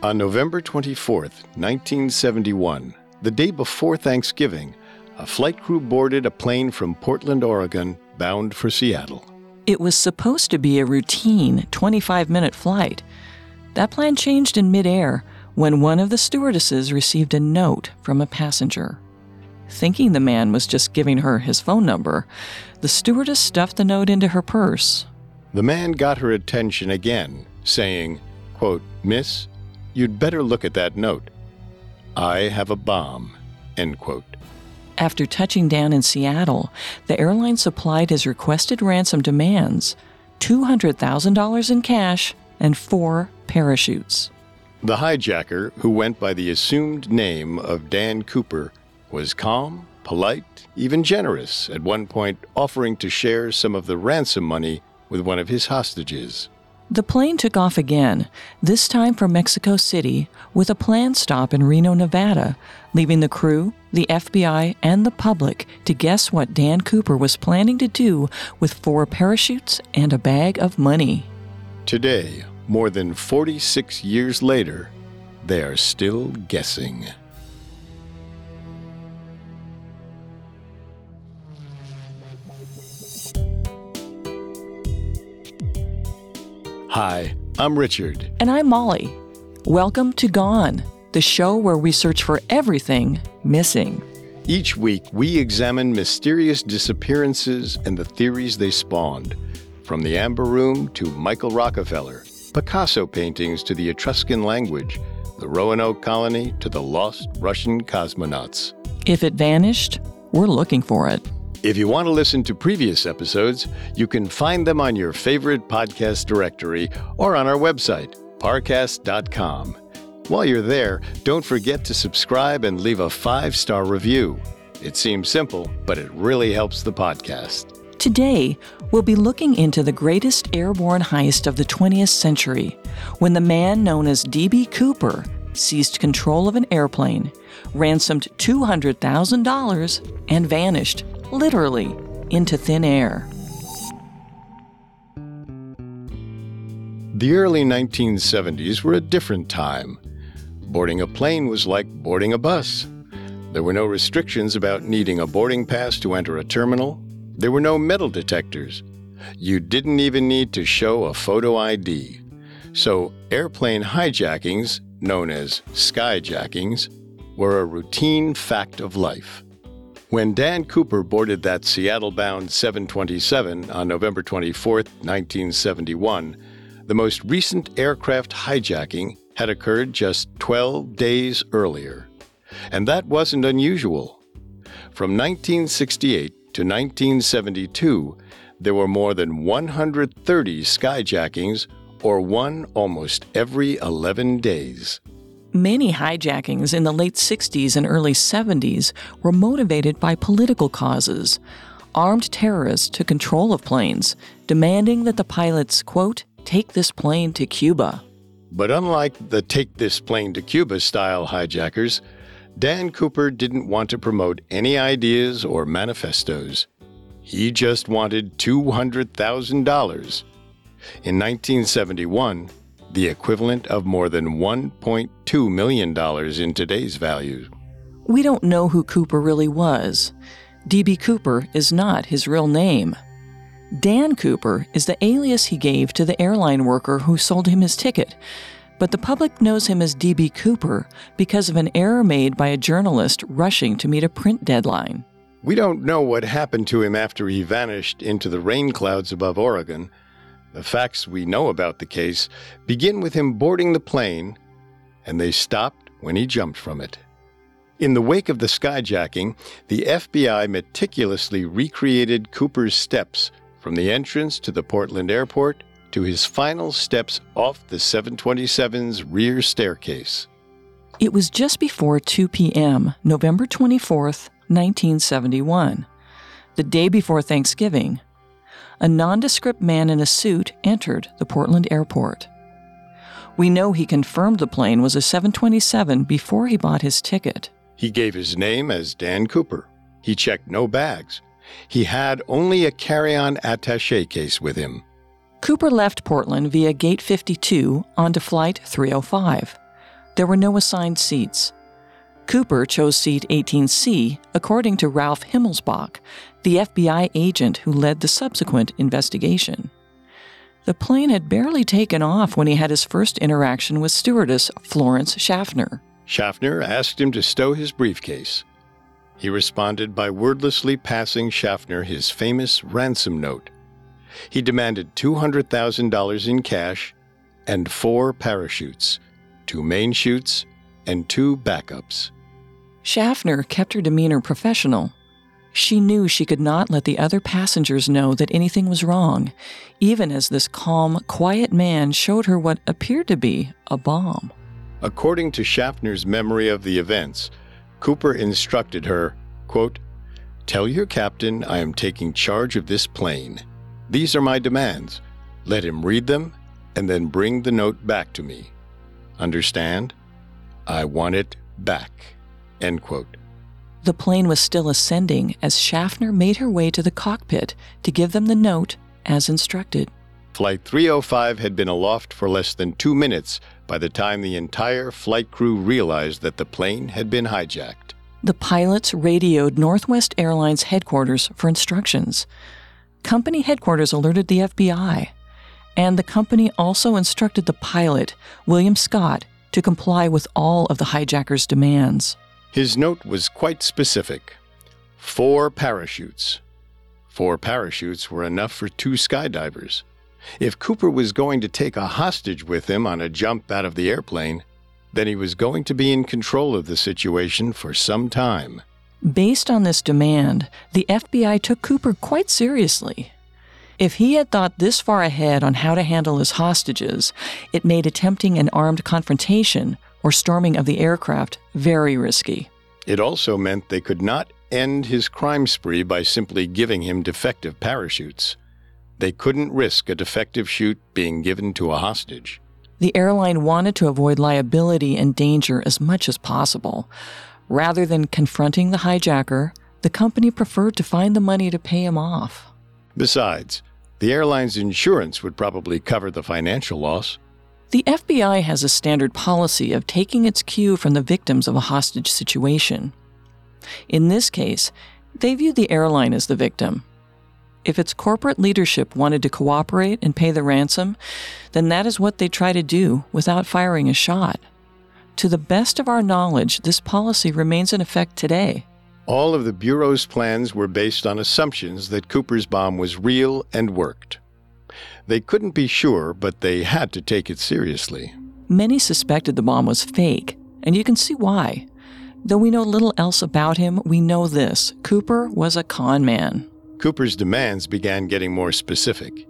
On November 24, 1971, the day before Thanksgiving, a flight crew boarded a plane from Portland, Oregon, bound for Seattle. It was supposed to be a routine 25 minute flight. That plan changed in midair when one of the stewardesses received a note from a passenger. Thinking the man was just giving her his phone number, the stewardess stuffed the note into her purse. The man got her attention again, saying, quote, Miss, you'd better look at that note. I have a bomb. End quote. After touching down in Seattle, the airline supplied his requested ransom demands $200,000 in cash and four parachutes. The hijacker, who went by the assumed name of Dan Cooper, was calm, polite, even generous, at one point offering to share some of the ransom money with one of his hostages. The plane took off again, this time for Mexico City, with a planned stop in Reno, Nevada, leaving the crew, the FBI, and the public to guess what Dan Cooper was planning to do with four parachutes and a bag of money. Today, more than 46 years later, they are still guessing. Hi, I'm Richard. And I'm Molly. Welcome to Gone, the show where we search for everything missing. Each week, we examine mysterious disappearances and the theories they spawned. From the Amber Room to Michael Rockefeller, Picasso paintings to the Etruscan language, the Roanoke colony to the lost Russian cosmonauts. If it vanished, we're looking for it. If you want to listen to previous episodes, you can find them on your favorite podcast directory or on our website, parcast.com. While you're there, don't forget to subscribe and leave a five star review. It seems simple, but it really helps the podcast. Today, we'll be looking into the greatest airborne heist of the 20th century when the man known as D.B. Cooper seized control of an airplane, ransomed $200,000, and vanished literally, into thin air. The early 1970s were a different time. Boarding a plane was like boarding a bus. There were no restrictions about needing a boarding pass to enter a terminal. There were no metal detectors. You didn't even need to show a photo ID. So, airplane hijackings, known as skyjackings, were a routine fact of life. When Dan Cooper boarded that Seattle bound 727 on November 24, 1971, the most recent aircraft hijacking had occurred just 12 days earlier. And that wasn't unusual. From 1968 to 1972, there were more than 130 skyjackings, or one almost every 11 days. Many hijackings in the late 60s and early 70s were motivated by political causes. Armed terrorists took control of planes, demanding that the pilots, quote, take this plane to Cuba. But unlike the take this plane to Cuba style hijackers, Dan Cooper didn't want to promote any ideas or manifestos. He just wanted $200,000. In 1971, the equivalent of more than $1.2 million in today's value. We don't know who Cooper really was. D.B. Cooper is not his real name. Dan Cooper is the alias he gave to the airline worker who sold him his ticket, but the public knows him as D.B. Cooper because of an error made by a journalist rushing to meet a print deadline. We don't know what happened to him after he vanished into the rain clouds above Oregon. The facts we know about the case begin with him boarding the plane, and they stopped when he jumped from it. In the wake of the skyjacking, the FBI meticulously recreated Cooper's steps from the entrance to the Portland airport to his final steps off the 727's rear staircase. It was just before 2 p.m., November 24th, 1971, the day before Thanksgiving, a nondescript man in a suit entered the Portland airport. We know he confirmed the plane was a 727 before he bought his ticket. He gave his name as Dan Cooper. He checked no bags. He had only a carry on attache case with him. Cooper left Portland via Gate 52 onto Flight 305. There were no assigned seats. Cooper chose seat 18C, according to Ralph Himmelsbach, the FBI agent who led the subsequent investigation. The plane had barely taken off when he had his first interaction with stewardess Florence Schaffner. Schaffner asked him to stow his briefcase. He responded by wordlessly passing Schaffner his famous ransom note. He demanded $200,000 in cash and four parachutes, two main chutes, and two backups. Schaffner kept her demeanor professional. She knew she could not let the other passengers know that anything was wrong, even as this calm, quiet man showed her what appeared to be a bomb. According to Schaffner's memory of the events, Cooper instructed her, quote, Tell your captain I am taking charge of this plane. These are my demands. Let him read them and then bring the note back to me. Understand? I want it back. End quote. The plane was still ascending as Schaffner made her way to the cockpit to give them the note as instructed. Flight 305 had been aloft for less than two minutes by the time the entire flight crew realized that the plane had been hijacked. The pilots radioed Northwest Airlines headquarters for instructions. Company headquarters alerted the FBI, and the company also instructed the pilot, William Scott, to comply with all of the hijackers' demands. His note was quite specific four parachutes. Four parachutes were enough for two skydivers. If Cooper was going to take a hostage with him on a jump out of the airplane, then he was going to be in control of the situation for some time. Based on this demand, the FBI took Cooper quite seriously. If he had thought this far ahead on how to handle his hostages, it made attempting an armed confrontation or storming of the aircraft very risky. It also meant they could not end his crime spree by simply giving him defective parachutes. They couldn't risk a defective chute being given to a hostage. The airline wanted to avoid liability and danger as much as possible. Rather than confronting the hijacker, the company preferred to find the money to pay him off. Besides, the airline's insurance would probably cover the financial loss. The FBI has a standard policy of taking its cue from the victims of a hostage situation. In this case, they viewed the airline as the victim. If its corporate leadership wanted to cooperate and pay the ransom, then that is what they try to do without firing a shot. To the best of our knowledge, this policy remains in effect today. All of the Bureau's plans were based on assumptions that Cooper's bomb was real and worked. They couldn't be sure, but they had to take it seriously. Many suspected the bomb was fake, and you can see why. Though we know little else about him, we know this Cooper was a con man. Cooper's demands began getting more specific.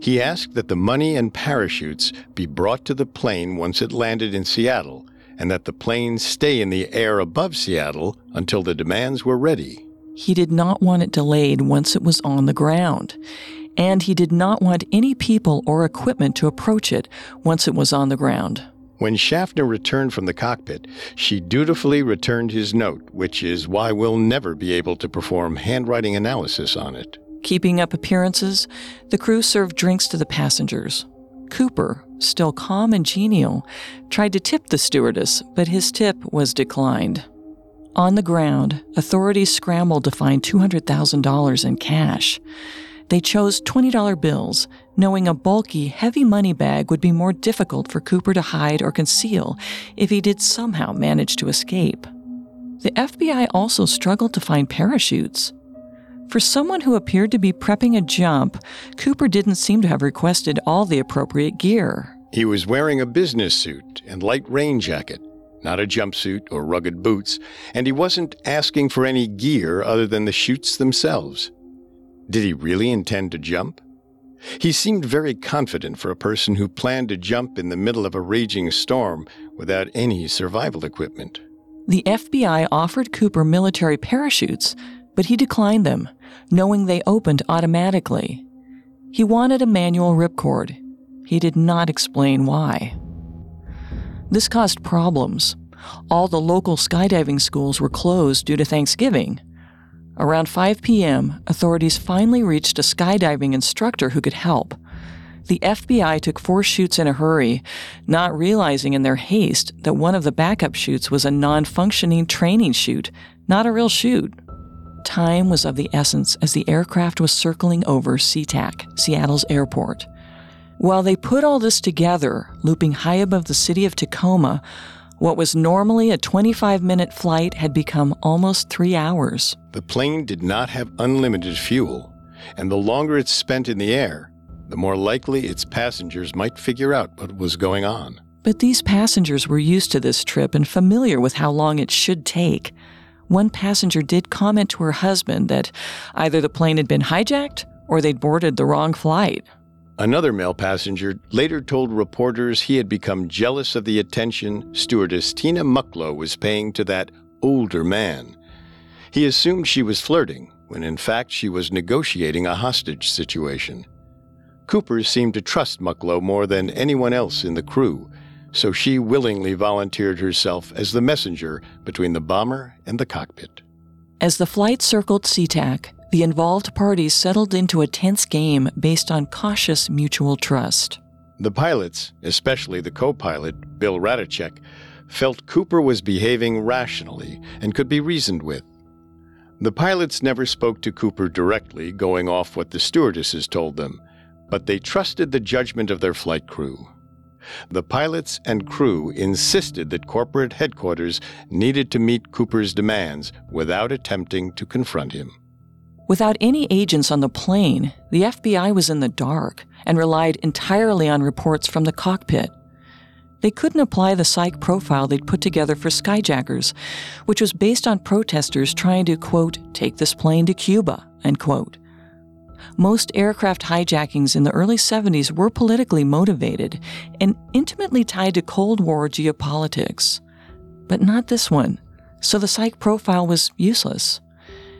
He asked that the money and parachutes be brought to the plane once it landed in Seattle, and that the plane stay in the air above Seattle until the demands were ready. He did not want it delayed once it was on the ground and he did not want any people or equipment to approach it once it was on the ground. When Schaffner returned from the cockpit, she dutifully returned his note, which is why we'll never be able to perform handwriting analysis on it. Keeping up appearances, the crew served drinks to the passengers. Cooper, still calm and genial, tried to tip the stewardess, but his tip was declined. On the ground, authorities scrambled to find $200,000 in cash. They chose $20 bills, knowing a bulky, heavy money bag would be more difficult for Cooper to hide or conceal if he did somehow manage to escape. The FBI also struggled to find parachutes. For someone who appeared to be prepping a jump, Cooper didn't seem to have requested all the appropriate gear. He was wearing a business suit and light rain jacket, not a jumpsuit or rugged boots, and he wasn't asking for any gear other than the chutes themselves. Did he really intend to jump? He seemed very confident for a person who planned to jump in the middle of a raging storm without any survival equipment. The FBI offered Cooper military parachutes, but he declined them, knowing they opened automatically. He wanted a manual ripcord. He did not explain why. This caused problems. All the local skydiving schools were closed due to Thanksgiving, Around 5 p.m., authorities finally reached a skydiving instructor who could help. the FBI took four chutes in a hurry, not realizing in their haste that one of the backup chutes was a non functioning training chute, not a real chute. Time was of the essence as the aircraft was circling over SeaTac, Seattle's airport. While they put all this together, looping high above the city of Tacoma, what was normally a 25 minute flight had become almost three hours. The plane did not have unlimited fuel, and the longer it spent in the air, the more likely its passengers might figure out what was going on. But these passengers were used to this trip and familiar with how long it should take. One passenger did comment to her husband that either the plane had been hijacked or they'd boarded the wrong flight. Another male passenger later told reporters he had become jealous of the attention stewardess Tina Mucklow was paying to that older man. He assumed she was flirting, when in fact she was negotiating a hostage situation. Cooper seemed to trust Mucklow more than anyone else in the crew, so she willingly volunteered herself as the messenger between the bomber and the cockpit. As the flight circled SeaTac, the involved parties settled into a tense game based on cautious mutual trust. The pilots, especially the co pilot, Bill Rataczak, felt Cooper was behaving rationally and could be reasoned with. The pilots never spoke to Cooper directly, going off what the stewardesses told them, but they trusted the judgment of their flight crew. The pilots and crew insisted that corporate headquarters needed to meet Cooper's demands without attempting to confront him. Without any agents on the plane, the FBI was in the dark and relied entirely on reports from the cockpit. They couldn't apply the psych profile they'd put together for skyjackers, which was based on protesters trying to, quote, take this plane to Cuba, end quote. Most aircraft hijackings in the early 70s were politically motivated and intimately tied to Cold War geopolitics. But not this one, so the psych profile was useless.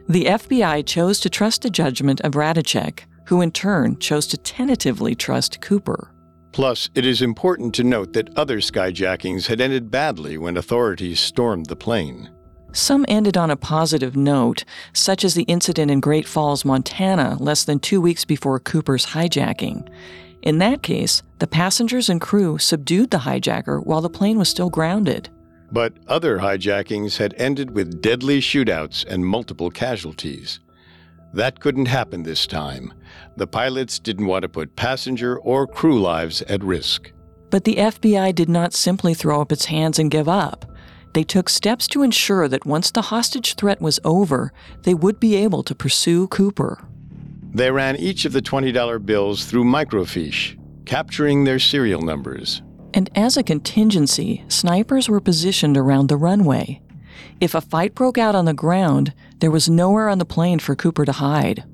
The FBI chose to trust the judgment of Rataczak, who in turn chose to tentatively trust Cooper. Plus, it is important to note that other skyjackings had ended badly when authorities stormed the plane. Some ended on a positive note, such as the incident in Great Falls, Montana, less than two weeks before Cooper's hijacking. In that case, the passengers and crew subdued the hijacker while the plane was still grounded. But other hijackings had ended with deadly shootouts and multiple casualties. That couldn't happen this time. The pilots didn't want to put passenger or crew lives at risk. But the FBI did not simply throw up its hands and give up. They took steps to ensure that once the hostage threat was over, they would be able to pursue Cooper. They ran each of the $20 bills through microfiche, capturing their serial numbers and as a contingency, snipers were positioned around the runway. If a fight broke out on the ground, there was nowhere on the plane for Cooper to hide.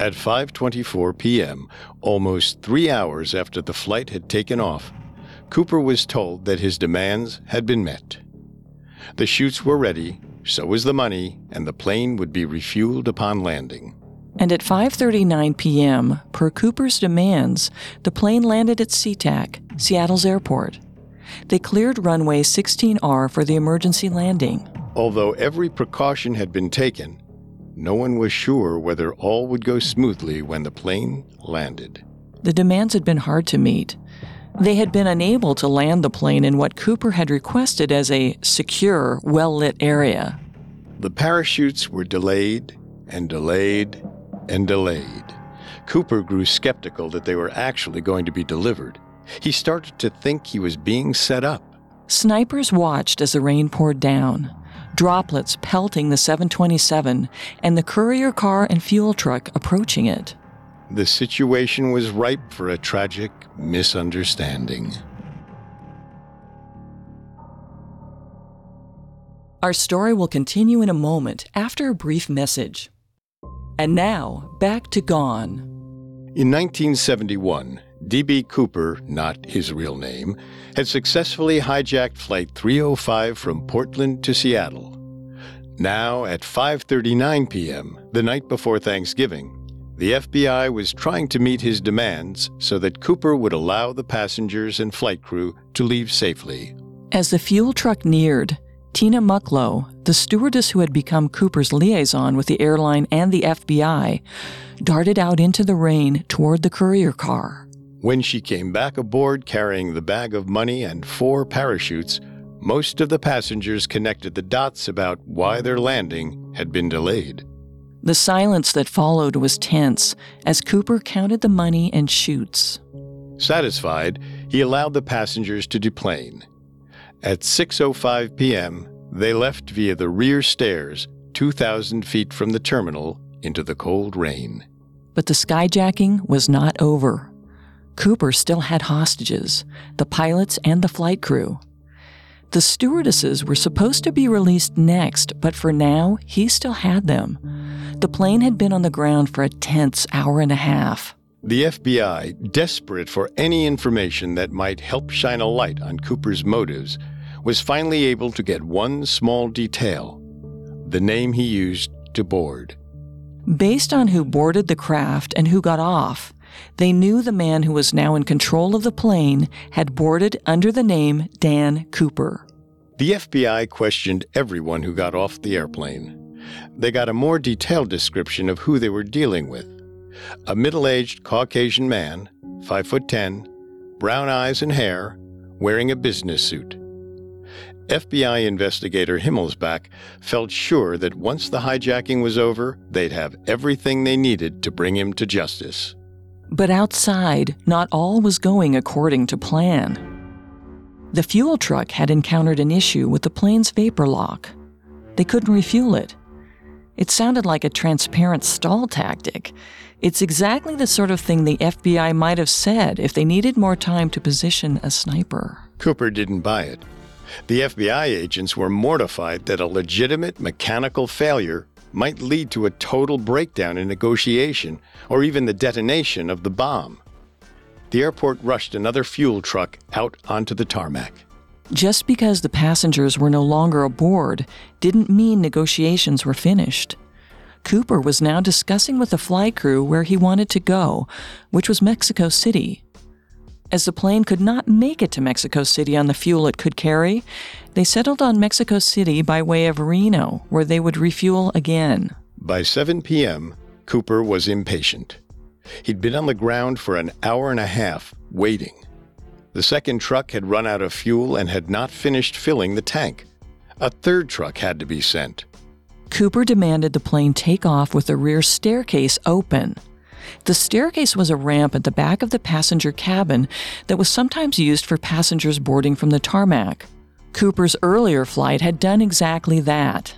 At 5:24 p.m., almost 3 hours after the flight had taken off, Cooper was told that his demands had been met. The chutes were ready, so was the money, and the plane would be refueled upon landing. And at 5:39 p.m., per Cooper's demands, the plane landed at SeaTac, Seattle's airport. They cleared runway 16R for the emergency landing. Although every precaution had been taken, no one was sure whether all would go smoothly when the plane landed. The demands had been hard to meet. They had been unable to land the plane in what Cooper had requested as a secure, well lit area. The parachutes were delayed and delayed and delayed. Cooper grew skeptical that they were actually going to be delivered. He started to think he was being set up. Snipers watched as the rain poured down, droplets pelting the 727 and the courier car and fuel truck approaching it. The situation was ripe for a tragic misunderstanding. Our story will continue in a moment after a brief message. And now, back to Gone. In 1971, D.B. Cooper, not his real name, had successfully hijacked Flight 305 from Portland to Seattle. Now, at 5:39 p.m., the night before Thanksgiving, the FBI was trying to meet his demands so that Cooper would allow the passengers and flight crew to leave safely. As the fuel truck neared, Tina Mucklow, the stewardess who had become Cooper's liaison with the airline and the FBI, darted out into the rain toward the courier car. When she came back aboard carrying the bag of money and four parachutes, most of the passengers connected the dots about why their landing had been delayed. The silence that followed was tense as Cooper counted the money and chutes. Satisfied, he allowed the passengers to deplane. At 6:05 p.m., they left via the rear stairs, 2,000 feet from the terminal, into the cold rain. But the skyjacking was not over. Cooper still had hostages, the pilots and the flight crew. The stewardesses were supposed to be released next, but for now, he still had them. The plane had been on the ground for a tense hour and a half. The FBI, desperate for any information that might help shine a light on Cooper's motives, was finally able to get one small detail the name he used to board. Based on who boarded the craft and who got off, they knew the man who was now in control of the plane had boarded under the name Dan Cooper. The FBI questioned everyone who got off the airplane. They got a more detailed description of who they were dealing with. A middle-aged Caucasian man, 5 foot 10, brown eyes and hair, wearing a business suit. FBI investigator Himmelsbach felt sure that once the hijacking was over, they'd have everything they needed to bring him to justice. But outside, not all was going according to plan. The fuel truck had encountered an issue with the plane's vapor lock. They couldn't refuel it. It sounded like a transparent stall tactic. It's exactly the sort of thing the FBI might have said if they needed more time to position a sniper. Cooper didn't buy it. The FBI agents were mortified that a legitimate mechanical failure might lead to a total breakdown in negotiation or even the detonation of the bomb. The airport rushed another fuel truck out onto the tarmac. Just because the passengers were no longer aboard didn't mean negotiations were finished. Cooper was now discussing with the flight crew where he wanted to go, which was Mexico City. As the plane could not make it to Mexico City on the fuel it could carry, they settled on Mexico City by way of Reno, where they would refuel again. By 7 p.m., Cooper was impatient. He'd been on the ground for an hour and a half, waiting. The second truck had run out of fuel and had not finished filling the tank. A third truck had to be sent. Cooper demanded the plane take off with the rear staircase open. The staircase was a ramp at the back of the passenger cabin that was sometimes used for passengers boarding from the tarmac. Cooper's earlier flight had done exactly that.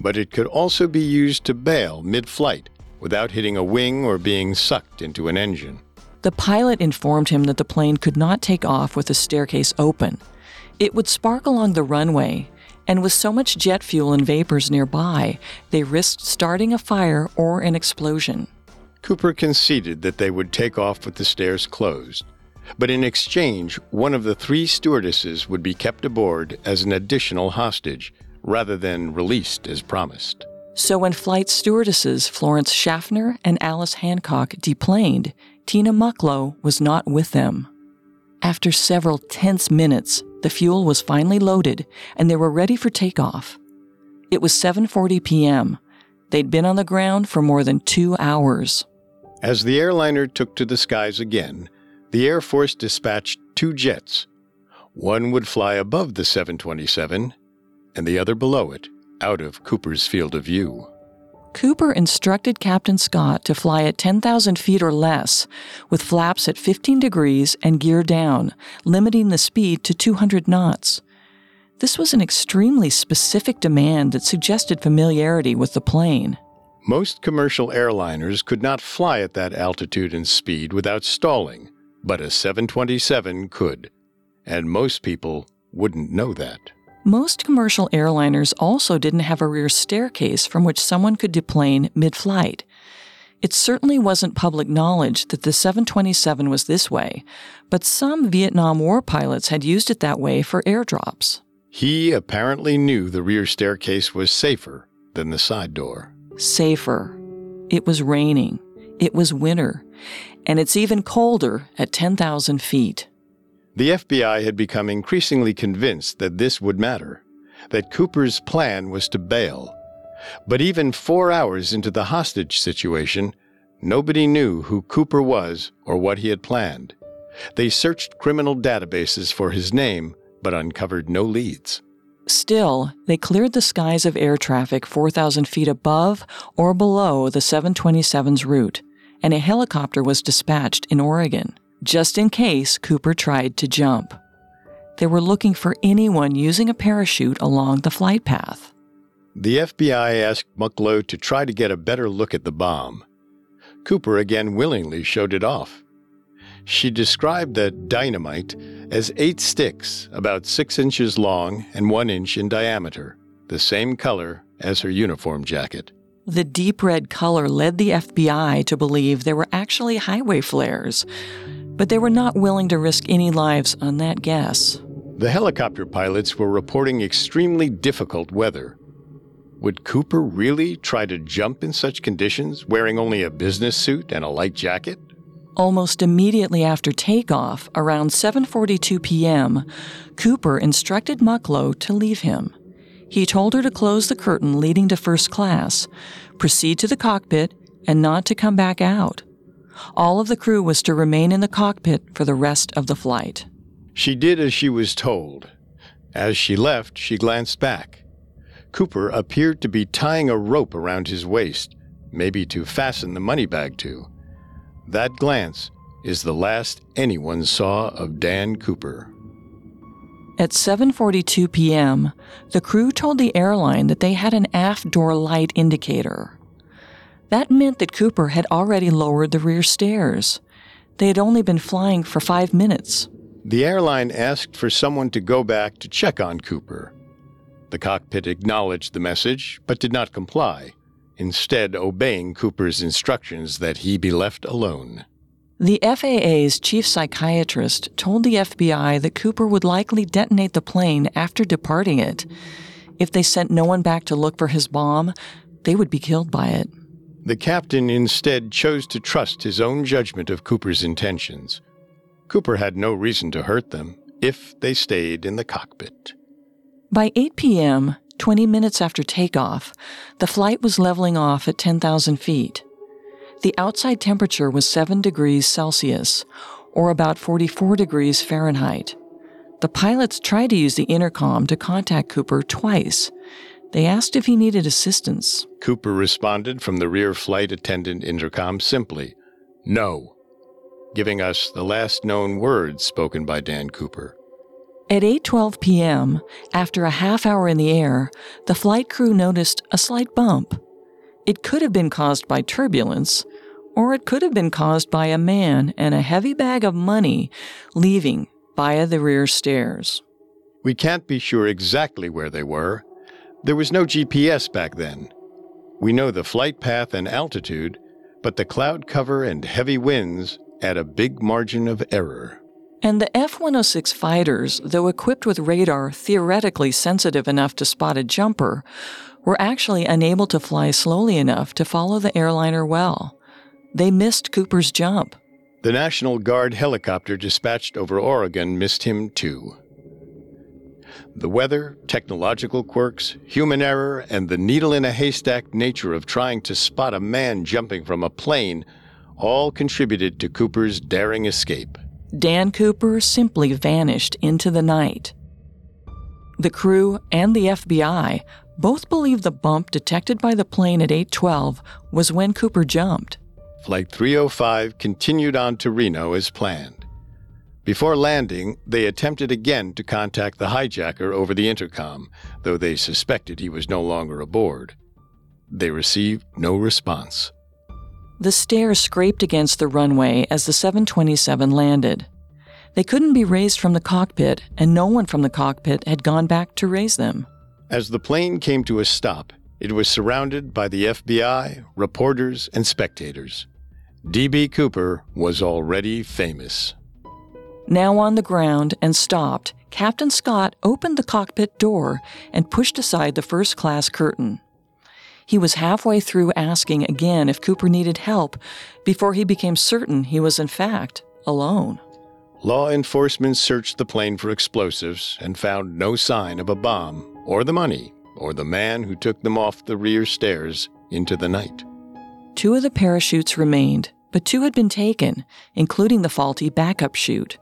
But it could also be used to bail mid flight without hitting a wing or being sucked into an engine. The pilot informed him that the plane could not take off with the staircase open. It would spark along the runway, and with so much jet fuel and vapors nearby, they risked starting a fire or an explosion. Cooper conceded that they would take off with the stairs closed, but in exchange, one of the three stewardesses would be kept aboard as an additional hostage, rather than released as promised. So when flight stewardesses Florence Schaffner and Alice Hancock deplaned, Tina Mucklow was not with them. After several tense minutes, the fuel was finally loaded and they were ready for takeoff. It was 7:40 p.m. They'd been on the ground for more than 2 hours. As the airliner took to the skies again, the Air Force dispatched two jets. One would fly above the 727 and the other below it, out of Cooper's field of view. Cooper instructed Captain Scott to fly at 10,000 feet or less, with flaps at 15 degrees and gear down, limiting the speed to 200 knots. This was an extremely specific demand that suggested familiarity with the plane. Most commercial airliners could not fly at that altitude and speed without stalling, but a 727 could. And most people wouldn't know that. Most commercial airliners also didn't have a rear staircase from which someone could deplane mid flight. It certainly wasn't public knowledge that the 727 was this way, but some Vietnam War pilots had used it that way for airdrops. He apparently knew the rear staircase was safer than the side door safer. It was raining. It was winter. And it's even colder at 10,000 feet. The FBI had become increasingly convinced that this would matter, that Cooper's plan was to bail. But even four hours into the hostage situation, nobody knew who Cooper was or what he had planned. They searched criminal databases for his name, but uncovered no leads. Still, they cleared the skies of air traffic 4,000 feet above or below the 727's route, and a helicopter was dispatched in Oregon, just in case Cooper tried to jump. They were looking for anyone using a parachute along the flight path. The FBI asked Mucklow to try to get a better look at the bomb. Cooper again willingly showed it off. She described the dynamite as eight sticks, about six inches long and one inch in diameter, the same color as her uniform jacket. The deep red color led the FBI to believe they were actually highway flares, but they were not willing to risk any lives on that guess. The helicopter pilots were reporting extremely difficult weather. Would Cooper really try to jump in such conditions wearing only a business suit and a light jacket? Almost immediately after takeoff, around 7:42 p.m., Cooper instructed Mucklow to leave him. He told her to close the curtain leading to first class, proceed to the cockpit, and not to come back out. All of the crew was to remain in the cockpit for the rest of the flight. She did as she was told. As she left, she glanced back. Cooper appeared to be tying a rope around his waist, maybe to fasten the money bag to. That glance is the last anyone saw of Dan Cooper. At 7:42 p.m., the crew told the airline that they had an aft door light indicator. That meant that Cooper had already lowered the rear stairs. They had only been flying for 5 minutes. The airline asked for someone to go back to check on Cooper. The cockpit acknowledged the message but did not comply instead obeying Cooper's instructions that he be left alone. The FAA's chief psychiatrist told the FBI that Cooper would likely detonate the plane after departing it. If they sent no one back to look for his bomb, they would be killed by it. The captain instead chose to trust his own judgment of Cooper's intentions. Cooper had no reason to hurt them if they stayed in the cockpit. By 8 p.m., 20 minutes after takeoff, the flight was leveling off at 10,000 feet. The outside temperature was 7 degrees Celsius, or about 44 degrees Fahrenheit. The pilots tried to use the intercom to contact Cooper twice. They asked if he needed assistance. Cooper responded from the rear flight attendant intercom simply, No, giving us the last known words spoken by Dan Cooper. At 8:12 p.m., after a half hour in the air, the flight crew noticed a slight bump. It could have been caused by turbulence, or it could have been caused by a man and a heavy bag of money leaving via the rear stairs. We can't be sure exactly where they were. There was no GPS back then. We know the flight path and altitude, but the cloud cover and heavy winds add a big margin of error. And the F 106 fighters, though equipped with radar theoretically sensitive enough to spot a jumper, were actually unable to fly slowly enough to follow the airliner well. They missed Cooper's jump. The National Guard helicopter dispatched over Oregon missed him too. The weather, technological quirks, human error, and the needle in a haystack nature of trying to spot a man jumping from a plane all contributed to Cooper's daring escape. Dan Cooper simply vanished into the night. The crew and the FBI both believe the bump detected by the plane at 812 was when Cooper jumped. Flight 305 continued on to Reno as planned. Before landing, they attempted again to contact the hijacker over the intercom, though they suspected he was no longer aboard. They received no response. The stairs scraped against the runway as the 727 landed. They couldn't be raised from the cockpit, and no one from the cockpit had gone back to raise them. As the plane came to a stop, it was surrounded by the FBI, reporters, and spectators. D.B. Cooper was already famous. Now on the ground and stopped, Captain Scott opened the cockpit door and pushed aside the first class curtain. He was halfway through asking again if Cooper needed help before he became certain he was, in fact, alone. Law enforcement searched the plane for explosives and found no sign of a bomb, or the money, or the man who took them off the rear stairs into the night. Two of the parachutes remained, but two had been taken, including the faulty backup chute.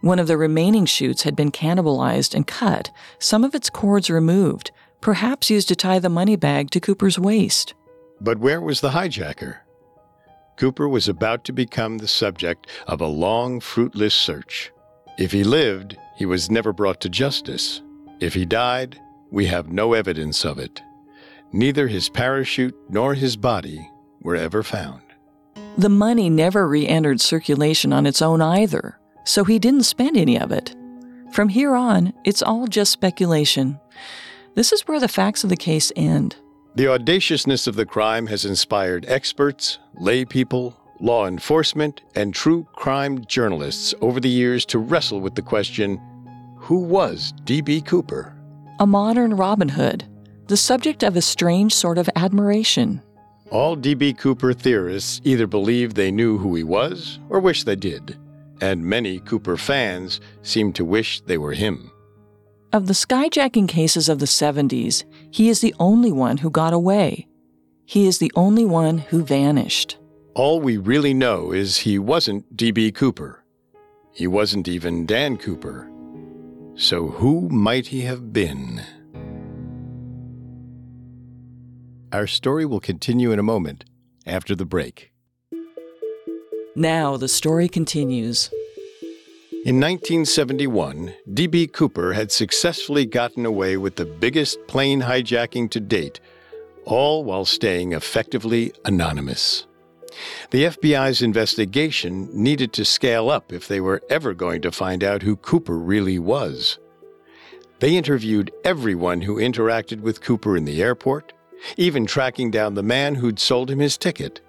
One of the remaining chutes had been cannibalized and cut, some of its cords removed, perhaps used to tie the money bag to Cooper's waist. But where was the hijacker? Cooper was about to become the subject of a long, fruitless search. If he lived, he was never brought to justice. If he died, we have no evidence of it. Neither his parachute nor his body were ever found. The money never re entered circulation on its own either, so he didn't spend any of it. From here on, it's all just speculation. This is where the facts of the case end. The audaciousness of the crime has inspired experts, lay people, law enforcement, and true crime journalists over the years to wrestle with the question who was D.B. Cooper? A modern Robin Hood, the subject of a strange sort of admiration. All D.B. Cooper theorists either believe they knew who he was or wish they did, and many Cooper fans seem to wish they were him. Of the skyjacking cases of the 70s, he is the only one who got away. He is the only one who vanished. All we really know is he wasn't D.B. Cooper. He wasn't even Dan Cooper. So who might he have been? Our story will continue in a moment after the break. Now the story continues. In 1971, D.B. Cooper had successfully gotten away with the biggest plane hijacking to date, all while staying effectively anonymous. The FBI's investigation needed to scale up if they were ever going to find out who Cooper really was. They interviewed everyone who interacted with Cooper in the airport, even tracking down the man who'd sold him his ticket.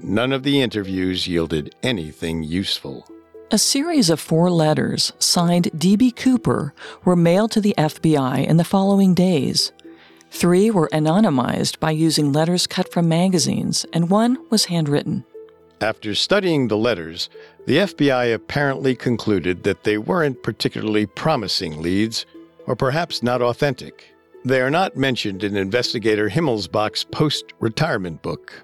None of the interviews yielded anything useful. A series of four letters signed D.B. Cooper were mailed to the FBI in the following days. Three were anonymized by using letters cut from magazines, and one was handwritten. After studying the letters, the FBI apparently concluded that they weren't particularly promising leads, or perhaps not authentic. They are not mentioned in investigator Himmelsbach's post retirement book.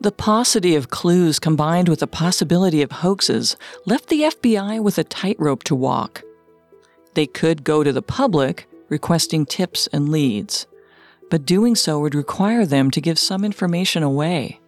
The paucity of clues combined with the possibility of hoaxes left the FBI with a tightrope to walk. They could go to the public requesting tips and leads but doing so would require them to give some information away.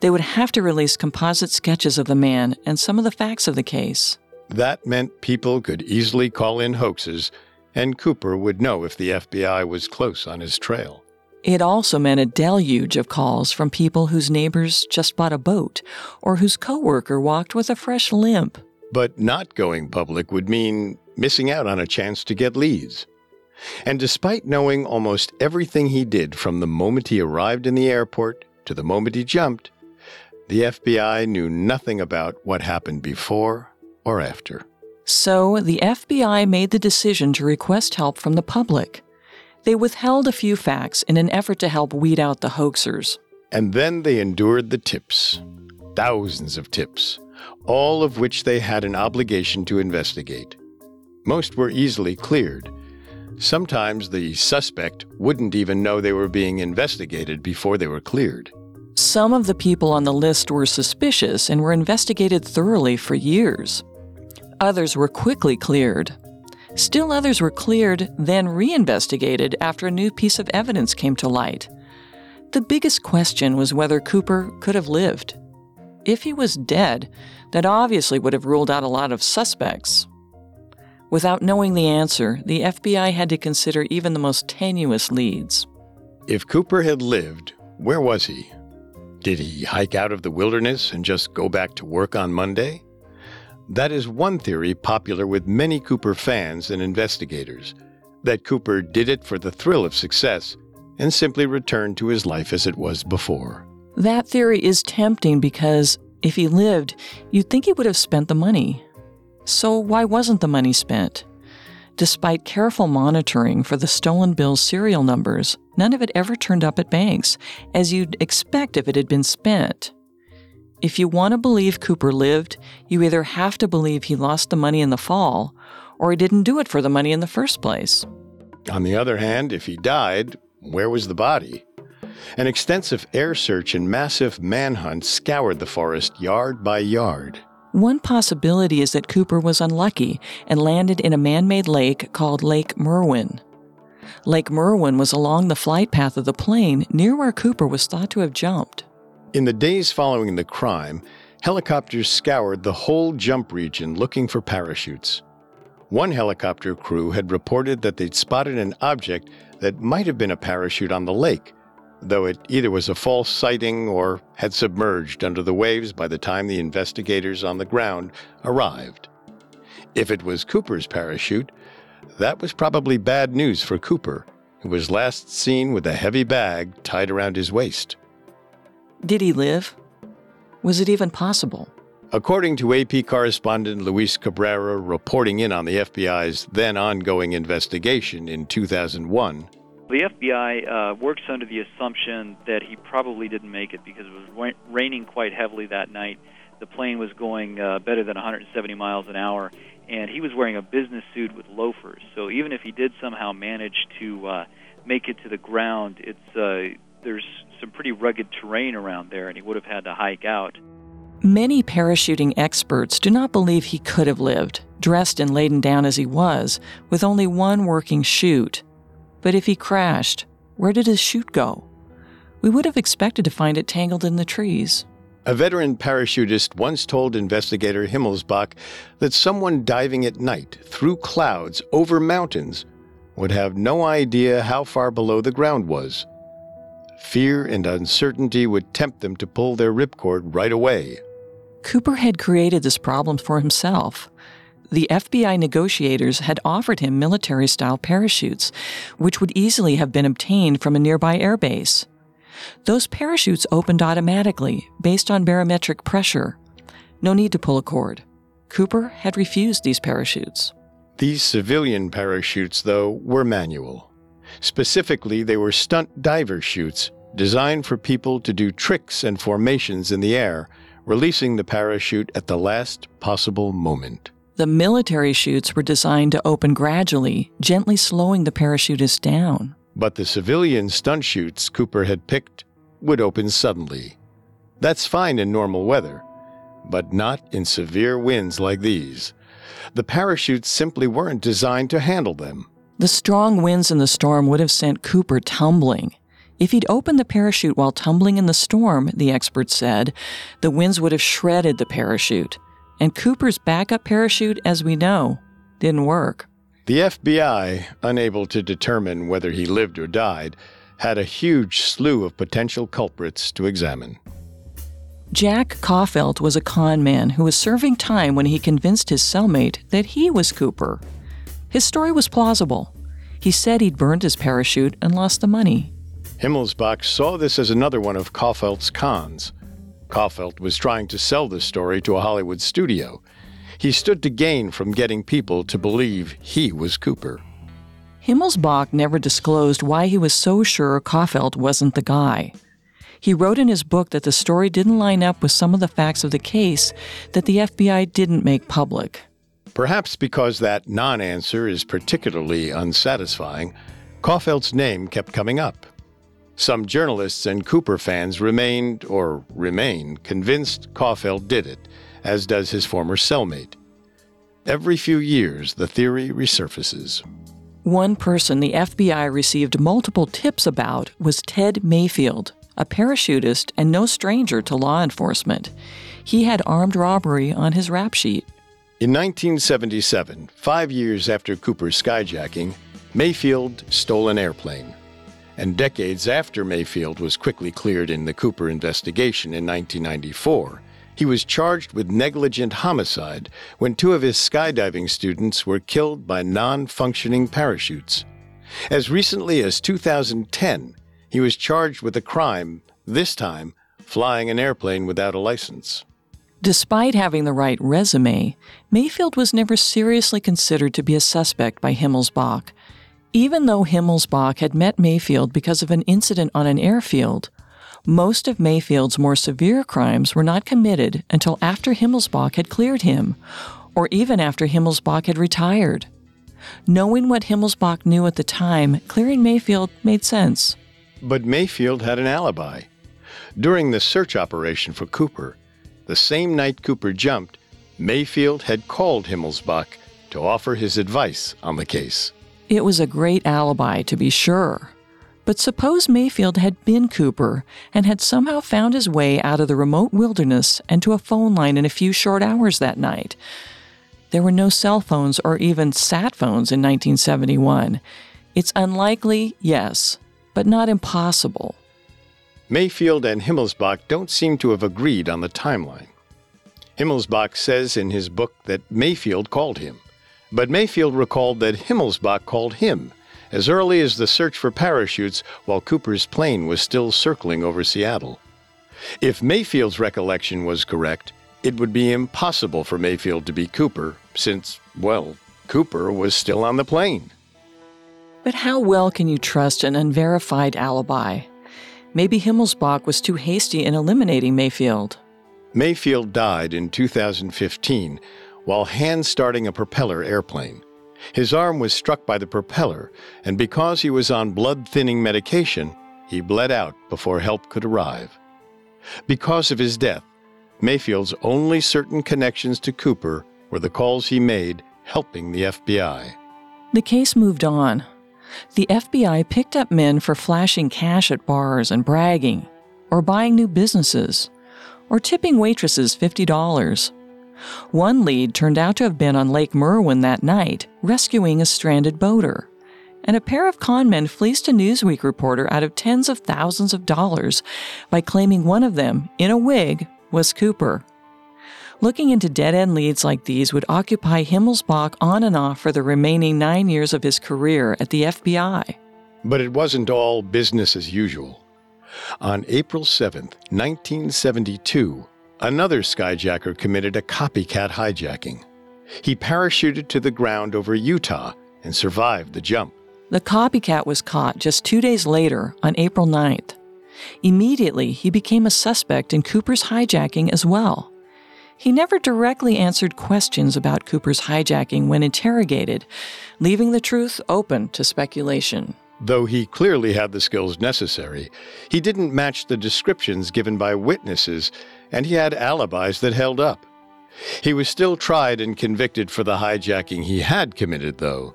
They would have to release composite sketches of the man and some of the facts of the case. That meant people could easily call in hoaxes, and Cooper would know if the FBI was close on his trail. It also meant a deluge of calls from people whose neighbors just bought a boat or whose coworker walked with a fresh limp. But not going public would mean missing out on a chance to get leads. And despite knowing almost everything he did from the moment he arrived in the airport to the moment he jumped, the FBI knew nothing about what happened before or after. So the FBI made the decision to request help from the public. They withheld a few facts in an effort to help weed out the hoaxers. And then they endured the tips thousands of tips, all of which they had an obligation to investigate. Most were easily cleared, Sometimes the suspect wouldn't even know they were being investigated before they were cleared. Some of the people on the list were suspicious and were investigated thoroughly for years. Others were quickly cleared. Still others were cleared, then reinvestigated after a new piece of evidence came to light. The biggest question was whether Cooper could have lived. If he was dead, that obviously would have ruled out a lot of suspects. Without knowing the answer, the FBI had to consider even the most tenuous leads. If Cooper had lived, where was he? Did he hike out of the wilderness and just go back to work on Monday? That is one theory popular with many Cooper fans and investigators that Cooper did it for the thrill of success and simply returned to his life as it was before. That theory is tempting because if he lived, you'd think he would have spent the money. So, why wasn't the money spent? Despite careful monitoring for the stolen bill's serial numbers, none of it ever turned up at banks, as you'd expect if it had been spent. If you want to believe Cooper lived, you either have to believe he lost the money in the fall, or he didn't do it for the money in the first place. On the other hand, if he died, where was the body? An extensive air search and massive manhunt scoured the forest yard by yard. One possibility is that Cooper was unlucky and landed in a man made lake called Lake Merwin. Lake Merwin was along the flight path of the plane near where Cooper was thought to have jumped. In the days following the crime, helicopters scoured the whole jump region looking for parachutes. One helicopter crew had reported that they'd spotted an object that might have been a parachute on the lake, though it either was a false sighting or had submerged under the waves by the time the investigators on the ground arrived. If it was Cooper's parachute, that was probably bad news for Cooper, who was last seen with a heavy bag tied around his waist. Did he live? Was it even possible? According to AP correspondent Luis Cabrera reporting in on the FBI's then ongoing investigation in 2001, the FBI uh, works under the assumption that he probably didn't make it because it was raining quite heavily that night. The plane was going uh, better than 170 miles an hour, and he was wearing a business suit with loafers. So even if he did somehow manage to uh, make it to the ground, it's uh, there's some pretty rugged terrain around there, and he would have had to hike out. Many parachuting experts do not believe he could have lived, dressed and laden down as he was, with only one working chute. But if he crashed, where did his chute go? We would have expected to find it tangled in the trees. A veteran parachutist once told investigator Himmelsbach that someone diving at night through clouds over mountains would have no idea how far below the ground was. Fear and uncertainty would tempt them to pull their ripcord right away. Cooper had created this problem for himself the FBI negotiators had offered him military style parachutes, which would easily have been obtained from a nearby airbase. Those parachutes opened automatically, based on barometric pressure. No need to pull a cord. Cooper had refused these parachutes. These civilian parachutes, though, were manual. Specifically, they were stunt diver chutes designed for people to do tricks and formations in the air, releasing the parachute at the last possible moment. The military chutes were designed to open gradually, gently slowing the parachutist down. But the civilian stunt chutes Cooper had picked would open suddenly. That's fine in normal weather, but not in severe winds like these. The parachutes simply weren't designed to handle them. The strong winds in the storm would have sent Cooper tumbling. If he'd opened the parachute while tumbling in the storm, the experts said, the winds would have shredded the parachute and Cooper's backup parachute, as we know, didn't work. The FBI, unable to determine whether he lived or died, had a huge slew of potential culprits to examine. Jack Coffelt was a con man who was serving time when he convinced his cellmate that he was Cooper. His story was plausible. He said he'd burned his parachute and lost the money. Himmelsbach saw this as another one of Coffelt's cons. Coffelt was trying to sell this story to a Hollywood studio. He stood to gain from getting people to believe he was Cooper. Himmelsbach never disclosed why he was so sure Coffelt wasn't the guy. He wrote in his book that the story didn't line up with some of the facts of the case that the FBI didn't make public. Perhaps because that non answer is particularly unsatisfying, Coffelt's name kept coming up. Some journalists and Cooper fans remained, or remain, convinced Coffelt did it, as does his former cellmate. Every few years, the theory resurfaces. One person the FBI received multiple tips about was Ted Mayfield, a parachutist and no stranger to law enforcement. He had armed robbery on his rap sheet. In 1977, five years after Cooper's skyjacking, Mayfield stole an airplane and decades after Mayfield was quickly cleared in the Cooper investigation in 1994, he was charged with negligent homicide when two of his skydiving students were killed by non functioning parachutes. As recently as 2010, he was charged with a crime, this time flying an airplane without a license. Despite having the right resume, Mayfield was never seriously considered to be a suspect by Himmelsbach, even though Himmelsbach had met Mayfield because of an incident on an airfield, most of Mayfield's more severe crimes were not committed until after Himmelsbach had cleared him, or even after Himmelsbach had retired. Knowing what Himmelsbach knew at the time, clearing Mayfield made sense. But Mayfield had an alibi. During the search operation for Cooper, the same night Cooper jumped, Mayfield had called Himmelsbach to offer his advice on the case. It was a great alibi, to be sure. But suppose Mayfield had been Cooper and had somehow found his way out of the remote wilderness and to a phone line in a few short hours that night. There were no cell phones or even sat phones in 1971. It's unlikely, yes, but not impossible. Mayfield and Himmelsbach don't seem to have agreed on the timeline. Himmelsbach says in his book that Mayfield called him, but Mayfield recalled that Himmelsbach called him as early as the search for parachutes while Cooper's plane was still circling over Seattle. If Mayfield's recollection was correct, it would be impossible for Mayfield to be Cooper, since, well, Cooper was still on the plane. But how well can you trust an unverified alibi? Maybe Himmelsbach was too hasty in eliminating Mayfield. Mayfield died in 2015 while hand starting a propeller airplane. His arm was struck by the propeller, and because he was on blood thinning medication, he bled out before help could arrive. Because of his death, Mayfield's only certain connections to Cooper were the calls he made helping the FBI. The case moved on. The FBI picked up men for flashing cash at bars and bragging, or buying new businesses, or tipping waitresses $50. One lead turned out to have been on Lake Merwin that night, rescuing a stranded boater. And a pair of conmen fleeced a Newsweek reporter out of tens of thousands of dollars by claiming one of them, in a wig, was Cooper. Looking into dead end leads like these would occupy Himmelsbach on and off for the remaining nine years of his career at the FBI. But it wasn't all business as usual. On April 7, 1972, Another skyjacker committed a copycat hijacking. He parachuted to the ground over Utah and survived the jump. The copycat was caught just two days later on April 9th. Immediately, he became a suspect in Cooper's hijacking as well. He never directly answered questions about Cooper's hijacking when interrogated, leaving the truth open to speculation. Though he clearly had the skills necessary, he didn't match the descriptions given by witnesses and he had alibis that held up. He was still tried and convicted for the hijacking he had committed, though.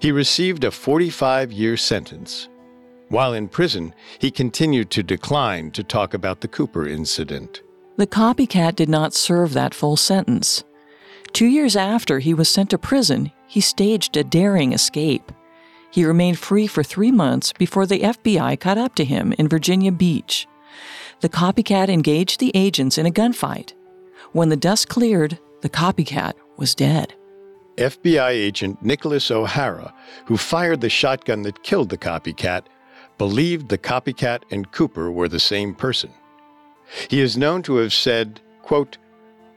He received a 45 year sentence. While in prison, he continued to decline to talk about the Cooper incident. The copycat did not serve that full sentence. Two years after he was sent to prison, he staged a daring escape. He remained free for three months before the FBI caught up to him in Virginia Beach the copycat engaged the agents in a gunfight. When the dust cleared, the copycat was dead. FBI agent Nicholas O'Hara, who fired the shotgun that killed the copycat, believed the copycat and Cooper were the same person. He is known to have said, quote,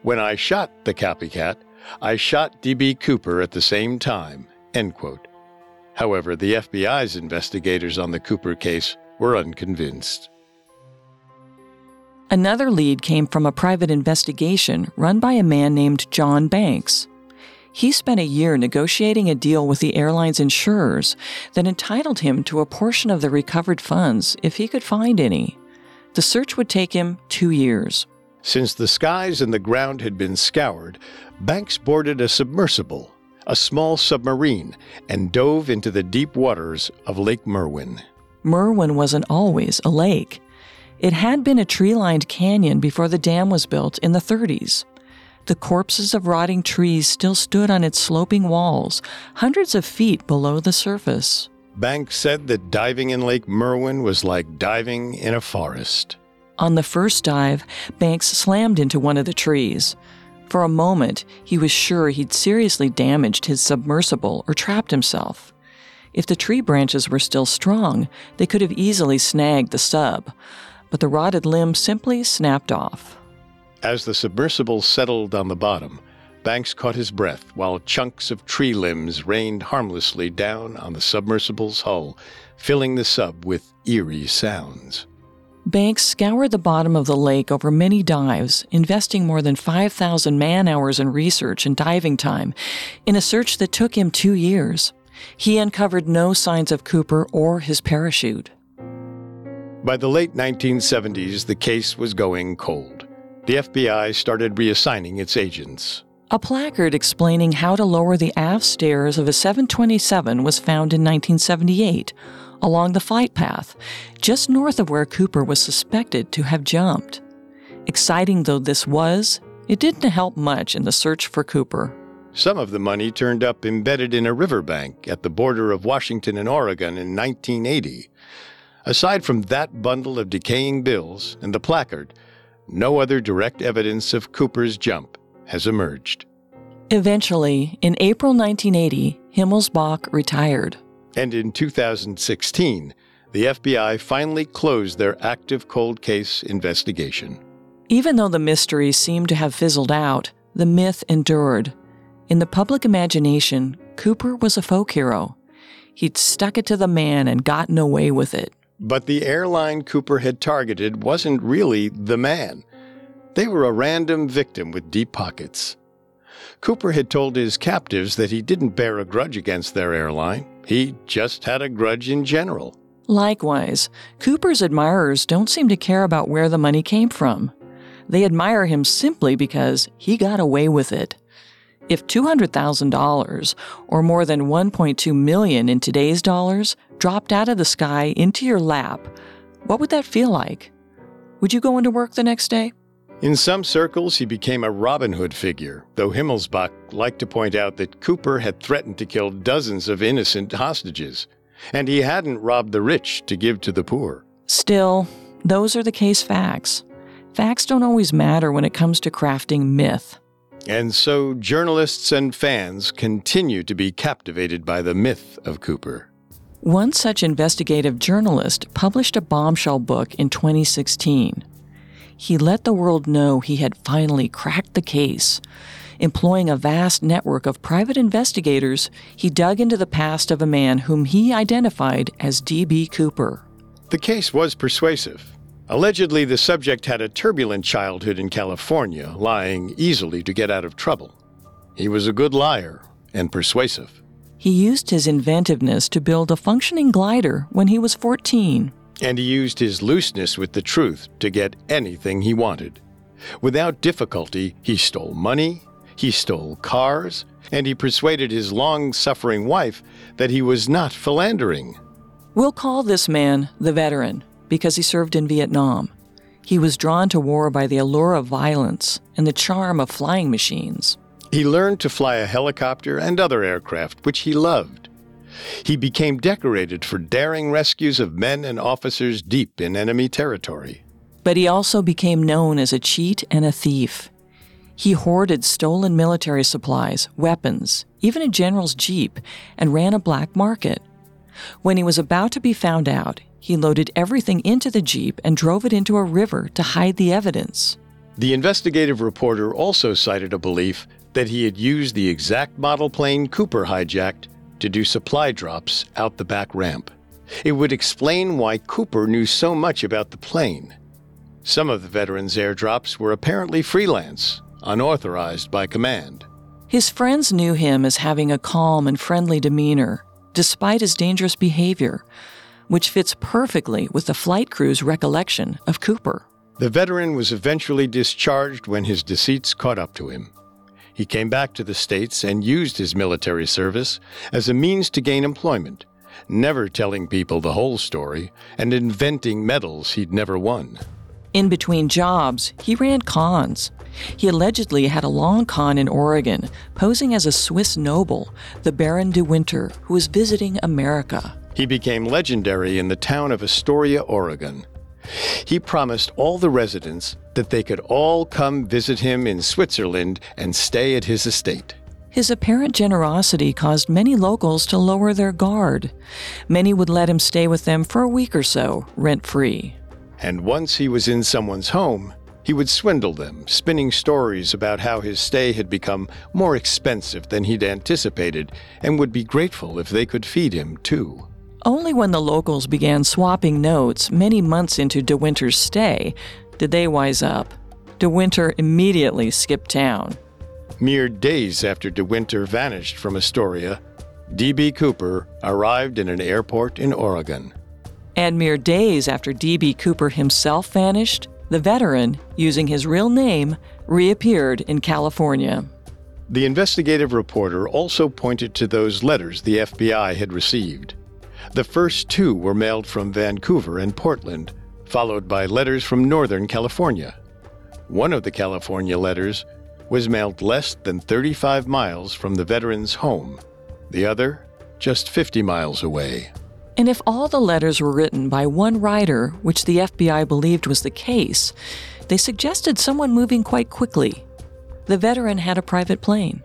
When I shot the copycat, I shot D.B. Cooper at the same time, end quote. However, the FBI's investigators on the Cooper case were unconvinced. Another lead came from a private investigation run by a man named John Banks. He spent a year negotiating a deal with the airline's insurers that entitled him to a portion of the recovered funds if he could find any. The search would take him two years. Since the skies and the ground had been scoured, Banks boarded a submersible, a small submarine, and dove into the deep waters of Lake Merwin. Merwin wasn't always a lake. It had been a tree lined canyon before the dam was built in the 30s. The corpses of rotting trees still stood on its sloping walls, hundreds of feet below the surface. Banks said that diving in Lake Merwin was like diving in a forest. On the first dive, Banks slammed into one of the trees. For a moment, he was sure he'd seriously damaged his submersible or trapped himself. If the tree branches were still strong, they could have easily snagged the sub but the rotted limb simply snapped off. As the submersible settled on the bottom, Banks caught his breath while chunks of tree limbs rained harmlessly down on the submersible's hull, filling the sub with eerie sounds. Banks scoured the bottom of the lake over many dives, investing more than 5,000 man hours in research and diving time in a search that took him two years. He uncovered no signs of Cooper or his parachute. By the late 1970s, the case was going cold. The FBI started reassigning its agents. A placard explaining how to lower the aft stairs of a 727 was found in 1978 along the flight path, just north of where Cooper was suspected to have jumped. Exciting though this was, it didn't help much in the search for Cooper. Some of the money turned up embedded in a riverbank at the border of Washington and Oregon in 1980. Aside from that bundle of decaying bills and the placard, no other direct evidence of Cooper's jump has emerged. Eventually, in April 1980, Himmelsbach retired. And in 2016, the FBI finally closed their active cold case investigation. Even though the mystery seemed to have fizzled out, the myth endured. In the public imagination, Cooper was a folk hero. He'd stuck it to the man and gotten away with it. But the airline Cooper had targeted wasn't really the man. They were a random victim with deep pockets. Cooper had told his captives that he didn't bear a grudge against their airline. He just had a grudge in general. Likewise, Cooper's admirers don't seem to care about where the money came from. They admire him simply because he got away with it. If $200,000 or more than 1.2 million in today's dollars dropped out of the sky into your lap, what would that feel like? Would you go into work the next day? In some circles, he became a Robin Hood figure, though Himmelsbach liked to point out that Cooper had threatened to kill dozens of innocent hostages, and he hadn't robbed the rich to give to the poor. Still, those are the case facts. Facts don't always matter when it comes to crafting myth. And so journalists and fans continue to be captivated by the myth of Cooper. One such investigative journalist published a bombshell book in 2016. He let the world know he had finally cracked the case. Employing a vast network of private investigators, he dug into the past of a man whom he identified as D.B. Cooper. The case was persuasive. Allegedly, the subject had a turbulent childhood in California, lying easily to get out of trouble. He was a good liar and persuasive. He used his inventiveness to build a functioning glider when he was 14. And he used his looseness with the truth to get anything he wanted. Without difficulty, he stole money, he stole cars, and he persuaded his long suffering wife that he was not philandering. We'll call this man the veteran because he served in Vietnam. He was drawn to war by the allure of violence and the charm of flying machines. He learned to fly a helicopter and other aircraft, which he loved. He became decorated for daring rescues of men and officers deep in enemy territory. But he also became known as a cheat and a thief. He hoarded stolen military supplies, weapons, even a general's jeep, and ran a black market. When he was about to be found out, he loaded everything into the Jeep and drove it into a river to hide the evidence. The investigative reporter also cited a belief that he had used the exact model plane Cooper hijacked to do supply drops out the back ramp. It would explain why Cooper knew so much about the plane. Some of the veterans' airdrops were apparently freelance, unauthorized by command. His friends knew him as having a calm and friendly demeanor, despite his dangerous behavior, which fits perfectly with the flight crew's recollection of Cooper. The veteran was eventually discharged when his deceits caught up to him. He came back to the States and used his military service as a means to gain employment, never telling people the whole story and inventing medals he'd never won. In between jobs, he ran cons. He allegedly had a long con in Oregon, posing as a Swiss noble, the Baron de Winter, who was visiting America. He became legendary in the town of Astoria, Oregon. He promised all the residents that they could all come visit him in Switzerland and stay at his estate. His apparent generosity caused many locals to lower their guard. Many would let him stay with them for a week or so, rent free. And once he was in someone's home, he would swindle them, spinning stories about how his stay had become more expensive than he'd anticipated and would be grateful if they could feed him, too. Only when the locals began swapping notes many months into De Winter's stay did they wise up. De Winter immediately skipped town. Mere days after De Winter vanished from Astoria, D.B. Cooper arrived in an airport in Oregon. And mere days after D.B. Cooper himself vanished, the veteran, using his real name, reappeared in California. The investigative reporter also pointed to those letters the FBI had received. The first two were mailed from Vancouver and Portland, followed by letters from Northern California. One of the California letters was mailed less than 35 miles from the veteran's home, the other just 50 miles away. And if all the letters were written by one writer, which the FBI believed was the case, they suggested someone moving quite quickly. The veteran had a private plane.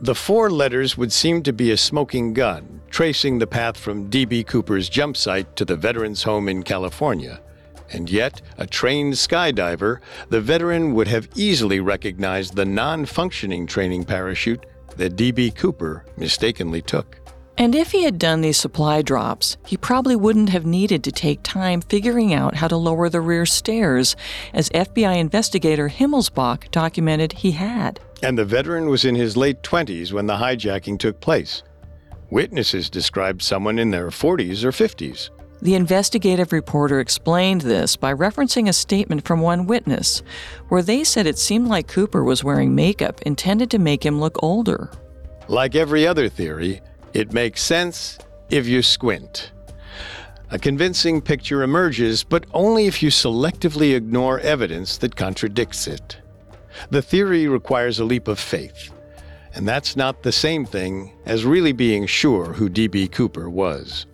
The four letters would seem to be a smoking gun, tracing the path from D.B. Cooper's jump site to the veteran's home in California. And yet, a trained skydiver, the veteran would have easily recognized the non functioning training parachute that D.B. Cooper mistakenly took. And if he had done these supply drops, he probably wouldn't have needed to take time figuring out how to lower the rear stairs, as FBI investigator Himmelsbach documented he had. And the veteran was in his late 20s when the hijacking took place. Witnesses described someone in their 40s or 50s. The investigative reporter explained this by referencing a statement from one witness, where they said it seemed like Cooper was wearing makeup intended to make him look older. Like every other theory, it makes sense if you squint. A convincing picture emerges, but only if you selectively ignore evidence that contradicts it. The theory requires a leap of faith, and that's not the same thing as really being sure who D.B. Cooper was.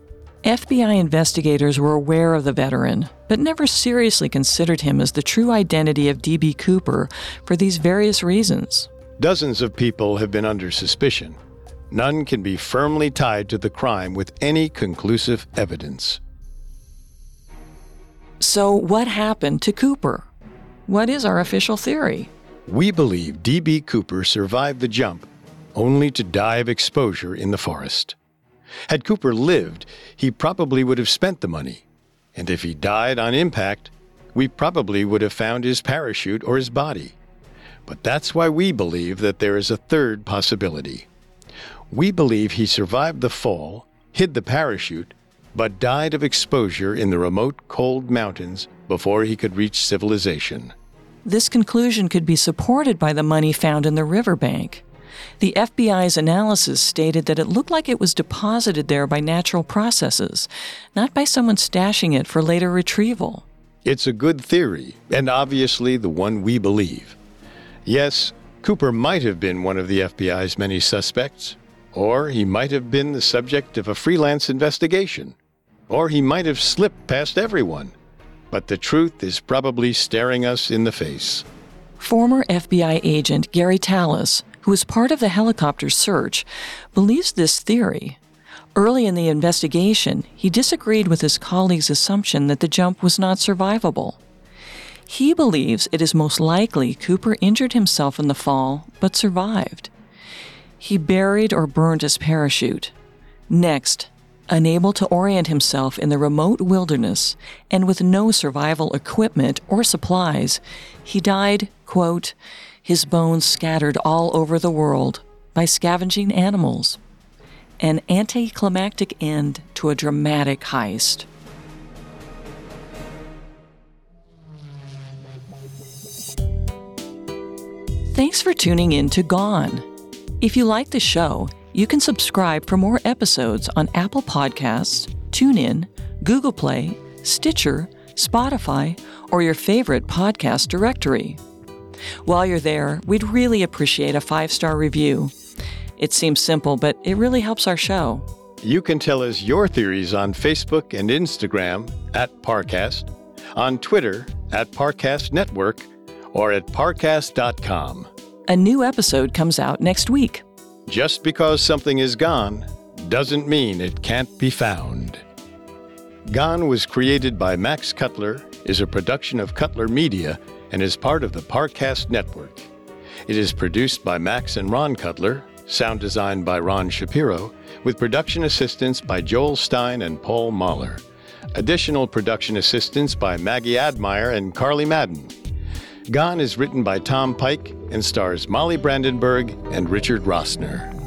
FBI investigators were aware of the veteran, but never seriously considered him as the true identity of D.B. Cooper for these various reasons. Dozens of people have been under suspicion, None can be firmly tied to the crime with any conclusive evidence. So, what happened to Cooper? What is our official theory? We believe D.B. Cooper survived the jump only to die of exposure in the forest. Had Cooper lived, he probably would have spent the money. And if he died on impact, we probably would have found his parachute or his body. But that's why we believe that there is a third possibility. We believe he survived the fall, hid the parachute, but died of exposure in the remote cold mountains before he could reach civilization. This conclusion could be supported by the money found in the riverbank. The FBI's analysis stated that it looked like it was deposited there by natural processes, not by someone stashing it for later retrieval. It's a good theory, and obviously the one we believe. Yes, Cooper might have been one of the FBI's many suspects, or he might have been the subject of a freelance investigation. Or he might have slipped past everyone. But the truth is probably staring us in the face. Former FBI agent Gary Tallis, who was part of the helicopter search, believes this theory. Early in the investigation, he disagreed with his colleague's assumption that the jump was not survivable. He believes it is most likely Cooper injured himself in the fall but survived. He buried or burned his parachute. Next, unable to orient himself in the remote wilderness and with no survival equipment or supplies, he died, quote, his bones scattered all over the world by scavenging animals. An anticlimactic end to a dramatic heist. Thanks for tuning in to Gone. If you like the show, you can subscribe for more episodes on Apple Podcasts, TuneIn, Google Play, Stitcher, Spotify, or your favorite podcast directory. While you're there, we'd really appreciate a five star review. It seems simple, but it really helps our show. You can tell us your theories on Facebook and Instagram at Parcast, on Twitter at Parcast Network, or at parcast.com. A new episode comes out next week. Just because something is gone doesn't mean it can't be found. Gone was created by Max Cutler, is a production of Cutler Media, and is part of the Parcast Network. It is produced by Max and Ron Cutler, sound designed by Ron Shapiro, with production assistance by Joel Stein and Paul Mahler. Additional production assistance by Maggie Admire and Carly Madden. Gone is written by Tom Pike and stars Molly Brandenburg and Richard Rossner.